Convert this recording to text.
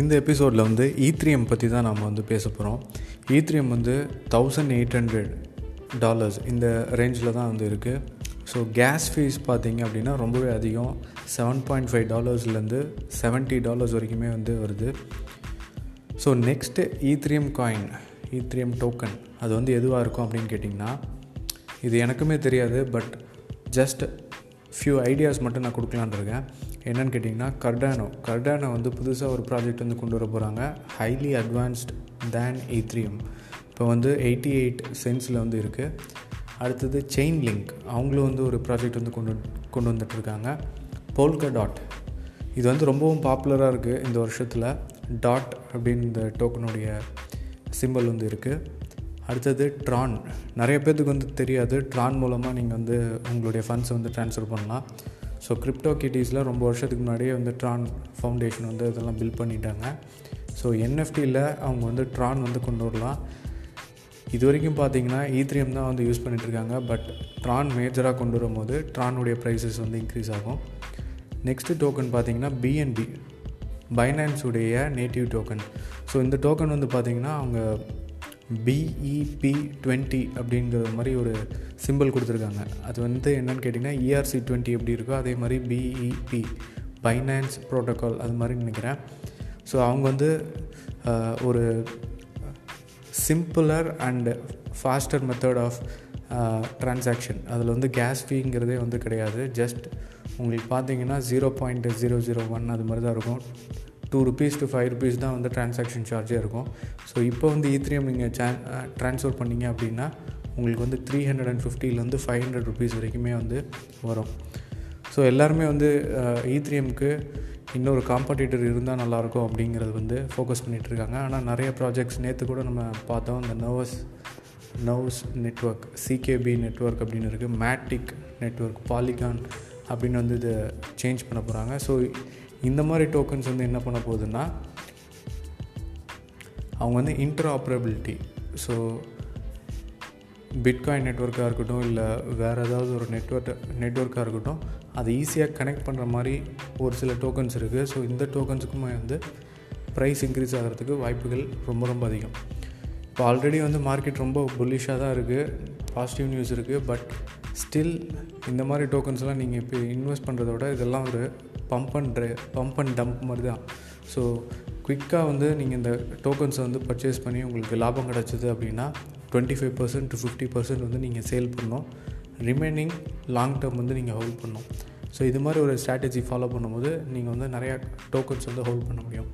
இந்த எபிசோடில் வந்து e ஈத்ரியம் பற்றி தான் நாம் வந்து பேச போகிறோம் ஈத்ரியம் e வந்து தௌசண்ட் எயிட் ஹண்ட்ரட் டாலர்ஸ் இந்த ரேஞ்சில் தான் வந்து இருக்குது ஸோ கேஸ் ஃபீஸ் பார்த்தீங்க அப்படின்னா ரொம்பவே அதிகம். செவன் பாயிண்ட் ஃபைவ் டாலர்ஸ்லேருந்து செவன்ட்டி டாலர்ஸ் வரைக்குமே வந்து வருது. So next Ethereum coin Ethereum token அது வந்து எதுவாக இருக்கும் அப்படின்னு கேட்டிங்கன்னா இது எனக்குமே தெரியாது பட் ஜஸ்ட் ஃபியூ ஐடியாஸ் மட்டும் நான் கொடுக்கலான்னு இருக்கேன். என்னென்னு கேட்டிங்கன்னா கர்டானோ கர்டானோ வந்து புதுசாக ஒரு ப்ராஜெக்ட் வந்து கொண்டு வர போகிறாங்க ஹைலி அட்வான்ஸ்ட் தேன் ஈத்ரியம் இப்போ வந்து எயிட்டி எயிட் சென்ஸில் வந்து இருக்குது அடுத்தது செயின் லிங்க் அவங்களும் வந்து ஒரு ப்ராஜெக்ட் வந்து கொண்டு கொண்டு வந்துட்டுருக்காங்க. போல்கா டாட் இது வந்து ரொம்பவும் பாப்புலராக இருக்குது இந்த வருஷத்தில். டாட் அப்படின்னு இந்த டோக்கனுடைய சிம்பிள் வந்து இருக்குது அடுத்தது ட்ரான் நிறைய பேர்த்துக்கு வந்து தெரியாது. ட்ரான் மூலமாக நீங்கள் வந்து உங்களுடைய ஃபண்ட்ஸை வந்து ட்ரான்ஸ்ஃபர் பண்ணலாம். ஸோ கிரிப்டோ கிட்டீஸில் ரொம்ப வருஷத்துக்கு முன்னாடியே வந்து ட்ரான் ஃபவுண்டேஷன் வந்து இதெல்லாம் பில்ட் பண்ணிட்டாங்க. ஸோ என்எஃப்டியில் அவங்க வந்து ட்ரான் வந்து கொண்டு வரலாம். இது வரைக்கும் பார்த்தீங்கன்னா ஈத்ரியம் e தான் வந்து யூஸ் பண்ணிகிட்ருக்காங்க பட் ட்ரான் மேஜராக கொண்டு வரும்போது ட்ரானுடைய ப்ரைஸஸ் வந்து இன்க்ரீஸ் ஆகும். நெக்ஸ்ட்டு டோக்கன் பார்த்தீங்கன்னா பிஎன்பி பைனான்ஸுடைய நேட்டிவ் டோக்கன் ஸோ இந்த டோக்கன் வந்து பார்த்திங்கன்னா அவங்க பிஇபி டுவெண்ட்டி அப்படிங்கிற மாதிரி ஒரு சிம்பிள் கொடுத்துருக்காங்க. அது வந்து என்னென்னு கேட்டிங்கன்னா இஆர்சி டுவெண்ட்டி எப்படி இருக்கோ அதே மாதிரி பிஇபி பைனான்ஸ் ப்ரோட்டோக்கால் அது மாதிரி நினைக்கிறேன். ஸோ அவங்க வந்து ஒரு simpler and faster method of transaction அதில் வந்து கேஸ் ஃபீங்கிறதே வந்து கிடையாது. ஜஸ்ட் உங்களுக்கு பார்த்தீங்கன்னா zero point zero zero one அது மாதிரி தான் இருக்கும். Two rupees to five rupees தான் வந்து டிரான்சாக்ஷன் சார்ஜே இருக்கும். ஸோ இப்போ வந்து ஈத்ரியம் நீங்கள் சே ட்ரான்ஸ்ஃபர் பண்ணிங்க அப்படின்னா உங்களுக்கு வந்து த்ரீ ஹண்ட்ரட் அண்ட் ஃபிஃப்டிலேருந்து ஃபைவ் ஹண்ட்ரட் ருபீஸ் வரைக்குமே வந்து வரும். ஸோ எல்லாருமே வந்து ஈத்ரியமுக்கு e இன்னொரு காம்படிட்டர் இருந்தால் நல்லாயிருக்கும் அப்படிங்கிறது வந்து ஃபோக்கஸ் பண்ணிகிட்ருக்காங்க ஆனால் நிறைய ப்ராஜெக்ட்ஸ் நேற்று கூட நம்ம பார்த்தோம். இந்த Nervos Nervos network CKB network அப்படின்னு இருக்குது மேட்டிக் நெட்ஒர்க் பாலிகான் அப்படின்னு வந்து இதை சேஞ்ச் பண்ண போகிறாங்க ஸோ இந்த மாதிரி டோக்கன்ஸ் வந்து என்ன பண்ண போகுதுன்னா அவங்க வந்து இன்டர்ஆப்ரபிலிட்டி ஸோ பிட்காயின் நெட்ஒர்க்காக இருக்கட்டும் இல்லை வேறு ஏதாவது ஒரு நெட்ஒர்க் நெட்ஒர்க்காக இருக்கட்டும் அதை ஈஸியாக கனெக்ட் பண்ணுற மாதிரி ஒரு சில டோக்கன்ஸ் இருக்குது ஸோ இந்த டோக்கன்ஸுக்குமே வந்து ப்ரைஸ் இன்க்ரீஸ் ஆகிறதுக்கு வாய்ப்புகள் ரொம்ப ரொம்ப அதிகம். இப்போ ஆல்ரெடி வந்து மார்க்கெட் ரொம்ப புல்லிஷாக தான் இருக்குது பாசிட்டிவ் நியூஸ் இருக்குது பட் ஸ்டில் இந்த மாதிரி டோக்கன்ஸ்லாம் நீங்கள் இப்போ இன்வெஸ்ட் பண்ணுறத விட இதெல்லாம் ஒரு pump and dry pump and dump மாதிரி தான். ஸோ குயிக்காக வந்து நீங்கள் இந்த டோக்கன்ஸை வந்து பர்ச்சேஸ் பண்ணி உங்களுக்கு லாபம் கிடச்சிது அப்படின்னா twenty five percent to fifty percent வந்து நீங்கள் சேல் பண்ணணும். ரிமைனிங் லாங் டேர்ம் வந்து நீங்கள் ஹோல்ட் பண்ணணும். ஸோ இது மாதிரி ஒரு ஸ்ட்ராட்டஜி ஃபாலோ பண்ணும்போது நீங்கள் வந்து நிறையா டோக்கன்ஸ் வந்து ஹோல்ட் பண்ண முடியும்.